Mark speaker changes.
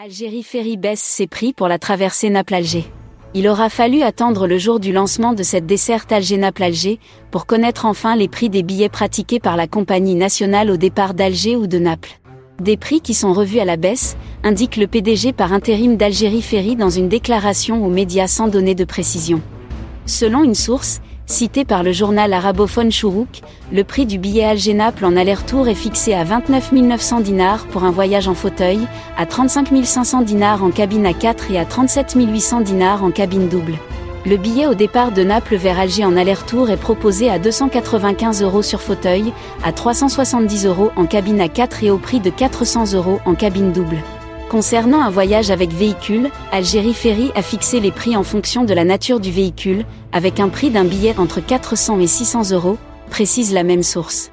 Speaker 1: Algérie Ferry baisse ses prix pour la traversée Naples-Alger. Il aura fallu attendre le jour du lancement de cette desserte Alger-Naples-Alger pour connaître enfin les prix des billets pratiqués par la compagnie nationale au départ d'Alger ou de Naples. Des prix qui sont revus à la baisse, indique le PDG par intérim d'Algérie Ferry dans une déclaration aux médias sans donner de précision. Selon une source, Cité par le journal arabophone Chourouk, le prix du billet Alger-Naples en aller-retour est fixé à 29 900 dinars pour un voyage en fauteuil, à 35 500 dinars en cabine à 4 et à 37 800 dinars en cabine double. Le billet au départ de Naples vers Alger en aller-retour est proposé à 295 euros sur fauteuil, à 370 euros en cabine à 4 et au prix de 400 euros en cabine double. Concernant un voyage avec véhicule, Algérie Ferry a fixé les prix en fonction de la nature du véhicule, avec un prix d'un billet entre 400 et 600 euros, précise la même source.